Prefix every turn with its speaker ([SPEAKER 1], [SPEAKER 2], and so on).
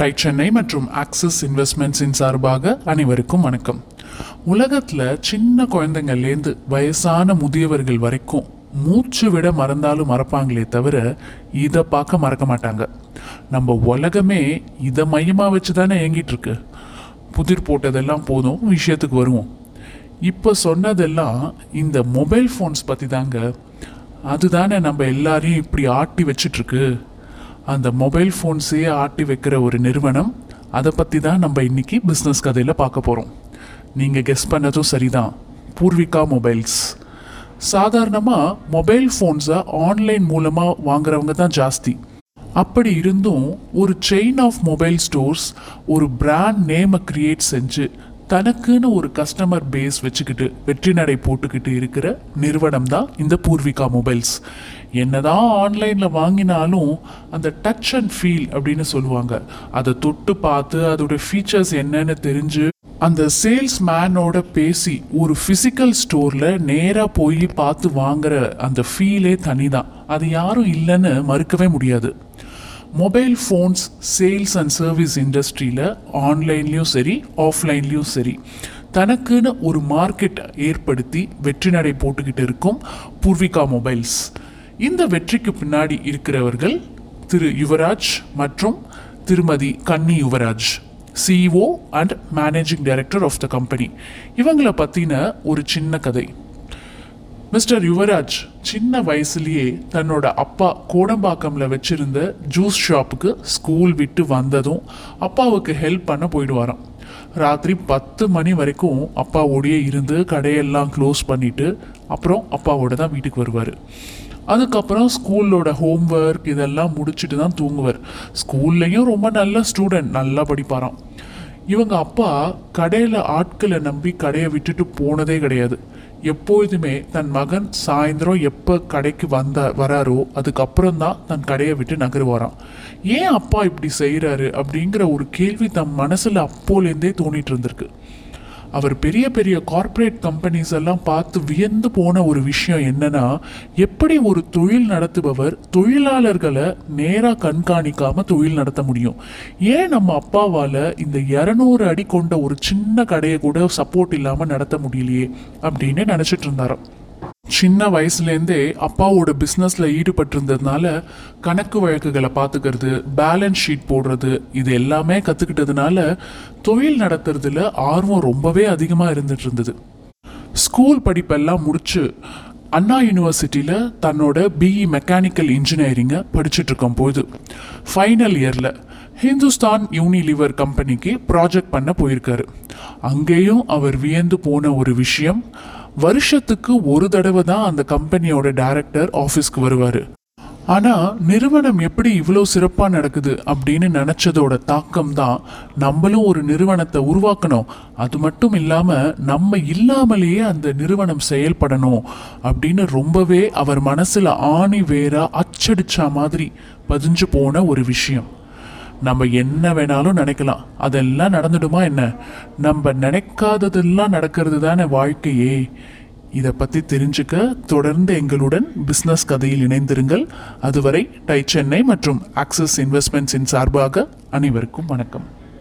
[SPEAKER 1] Tie Chennai மற்றும் axis இன்வெஸ்ட்மெண்ட்ஸின் சார்பாக அனைவருக்கும் வணக்கம். உலகத்தில் சின்ன குழந்தைங்கள்லேருந்து வயசான முதியவர்கள் வரைக்கும் மூச்சு விட மறந்தாலும் மறப்பாங்களே தவிர இதை பார்க்க மறக்க மாட்டாங்க. நம்ம உலகமே இதை மையமாக வச்சு தானே இயங்கிட்டு இருக்கு புதிர் போட்டதெல்லாம் போதும் விஷயத்துக்கு வருவோம். இப்போ சொன்னதெல்லாம் இந்த மொபைல் ஃபோன்ஸ் பற்றி தாங்க அதுதானே நம்ம எல்லாரையும் இப்படி ஆட்டி வச்சிட்டுருக்கு. அந்த மொபைல் ஃபோன்ஸையே ஆட்டி வைக்கிற ஒரு நிறுவனம் அதை பற்றி தான் நம்ம இன்னைக்கு பிஸ்னஸ் கதையில் பார்க்க போகிறோம் நீங்கள் கெஸ் பண்ணதும் சரிதான். பூர்விகா மொபைல்ஸ் சாதாரணமாக மொபைல் ஃபோன்ஸை ஆன்லைன் மூலமாக வாங்குறவங்க தான் ஜாஸ்தி. அப்படி இருந்தும் ஒரு செயின் ஆஃப் மொபைல் ஸ்டோர்ஸ் ஒரு பிராண்ட் நேமை க்ரியேட் செஞ்சு தனக்குன்னு ஒரு கஸ்டமர் பேஸ் வச்சுக்கிட்டு வெற்றி நடை போட்டுக்கிட்டு இருக்கிற நிறுவனம் தான் இந்த பூர்விகா மொபைல்ஸ் என்னதான் ஆன்லைனில் வாங்கினாலும் அந்த டச் அண்ட் ஃபீல் அப்படின்னு சொல்லுவாங்க. அதை தொட்டு பார்த்து அதோட ஃபீச்சர்ஸ் என்னன்னு தெரிஞ்சு அந்த சேல்ஸ் மேனோட பேசி ஒரு ஃபிசிக்கல் ஸ்டோரில் நேராக போய் பார்த்து வாங்குற அந்த ஃபீலே தனி தான் அது யாரும் இல்லைன்னு மறுக்கவே முடியாது. Mobile phones sales and service இண்டஸ்ட்ரியில் ஆன்லைன்லேயும் சரி ஆஃப்லைன்லேயும் சரி தனக்குன்னு ஒரு மார்க்கெட் ஏற்படுத்தி வெற்றி நடை போட்டுக்கிட்டு இருக்கும் பூர்விகா மொபைல்ஸ். இந்த வெற்றிக்கு பின்னாடி இருக்கிறவர்கள் திரு யுவராஜ் மற்றும் திருமதி Kanni Yuvaraj CEO and managing director of the company இவங்களை பற்றின ஒரு சின்ன கதை. மிஸ்டர் யுவராஜ் சின்ன வயசுலயே தன்னோட அப்பா கோடம்பாக்கம்ல வச்சிருந்த ஜூஸ் ஷாப்புக்கு ஸ்கூல் விட்டு வந்ததும் அப்பாவுக்கு ஹெல்ப் பண்ண போயிடுவாராம். ராத்திரி பத்து மணி வரைக்கும் அப்பாவோடையே இருந்து கடையெல்லாம் க்ளோஸ் பண்ணிட்டு அப்புறம் அப்பாவோட தான் வீட்டுக்கு வருவார். அதுக்கப்புறம் ஸ்கூலோட ஹோம்ஒர்க் இதெல்லாம் முடிச்சுட்டு தான் தூங்குவார். ஸ்கூல்லையும் ரொம்ப நல்ல ஸ்டூடெண்ட் நல்லா படிப்பாராம். இவங்க அப்பா கடையில் ஆட்களை நம்பி கடையை விட்டுட்டு போனதே கிடையாது. எப்பொழுதுமே தன் மகன் சாயந்தரம் எப்போ கடைக்கு வந்த வராரோ அதுக்கப்புறம் தான் தன் கடையை விட்டு நகருவாராம். ஏன் அப்பா இப்படி செய்கிறாரு அப்படிங்கிற ஒரு கேள்வி தன் மனசில் அப்போலேருந்தே தோணிட்டு இருந்திருக்கு. அவர் பெரிய பெரிய கார்ப்பரேட் கம்பெனிஸ் எல்லாம் பார்த்து வியந்து போன ஒரு விஷயம் என்னன்னா எப்படி ஒரு தொழில் நடத்துபவர் தொழிலாளர்களை நேராக கண்காணிக்காம தொழில் நடத்த முடியும்? ஏன் நம்ம அப்பாவால் இந்த இரநூறு அடி கொண்ட ஒரு சின்ன கடையை கூட சப்போர்ட் இல்லாமல் நடத்த முடியலையே அப்படின்னு நினச்சிட்டு இருந்தாராம். சின்ன வயசுலேருந்தே அப்பாவோட பிஸ்னஸில் ஈடுபட்டிருந்ததுனால கணக்கு வழக்குகளை பார்த்துக்கிறது பேலன்ஸ் ஷீட் போடுறது இது எல்லாமே கற்றுக்கிட்டதுனால தொழில் நடத்துறதுல ஆர்வம் ரொம்பவே அதிகமாக இருந்துட்டு இருந்தது ஸ்கூல் படிப்பெல்லாம் முடிச்சு அண்ணா யூனிவர்சிட்டியில் தன்னோட பிஇ மெக்கானிக்கல் இன்ஜினியரிங்கை படிச்சுட்டு இருக்கும் போது ஃபைனல் இயரில் ஹிந்துஸ்தான் யூனிலிவர் கம்பெனிக்கு ப்ராஜெக்ட் பண்ண போயிருக்காரு. அங்கேயும் அவர் வியந்து போன ஒரு விஷயம் வருஷத்துக்கு ஒரு தடவை தான் அந்த கம்பெனியோட டைரக்டர் ஆஃபீஸ்க்கு வருவார். ஆனால் நிறுவனம் எப்படி இவ்வளோ சிறப்பாக நடக்குது அப்படின்னு நினச்சதோட தாக்கம் தான் நம்மளும் ஒரு நிறுவனத்தை உருவாக்கணும். அது மட்டும் இல்லாமல் நம்ம இல்லாமலேயே அந்த நிறுவனம் செயல்படணும் அப்படின்னு ரொம்பவே அவர் மனசில் ஆணி வேற அச்சடிச்ச மாதிரி பதிஞ்சு போன ஒரு விஷயம். நம்ம என்ன வேணாலும் நினைக்கலாம். அதெல்லாம் நடந்துடுமா என்ன? நம்ம நினைக்காததெல்லாம் நடக்கிறது தானே வாழ்க்கையே. இதை பற்றி தெரிஞ்சுக்க தொடர்ந்து எங்களுடன் பிஸ்னஸ் கதையில் இணைந்திருங்கள். அதுவரை டை சென்னை மற்றும் ஆக்சிஸ் இன்வெஸ்ட்மெண்ட்ஸின் சார்பாக அனைவருக்கும் வணக்கம்.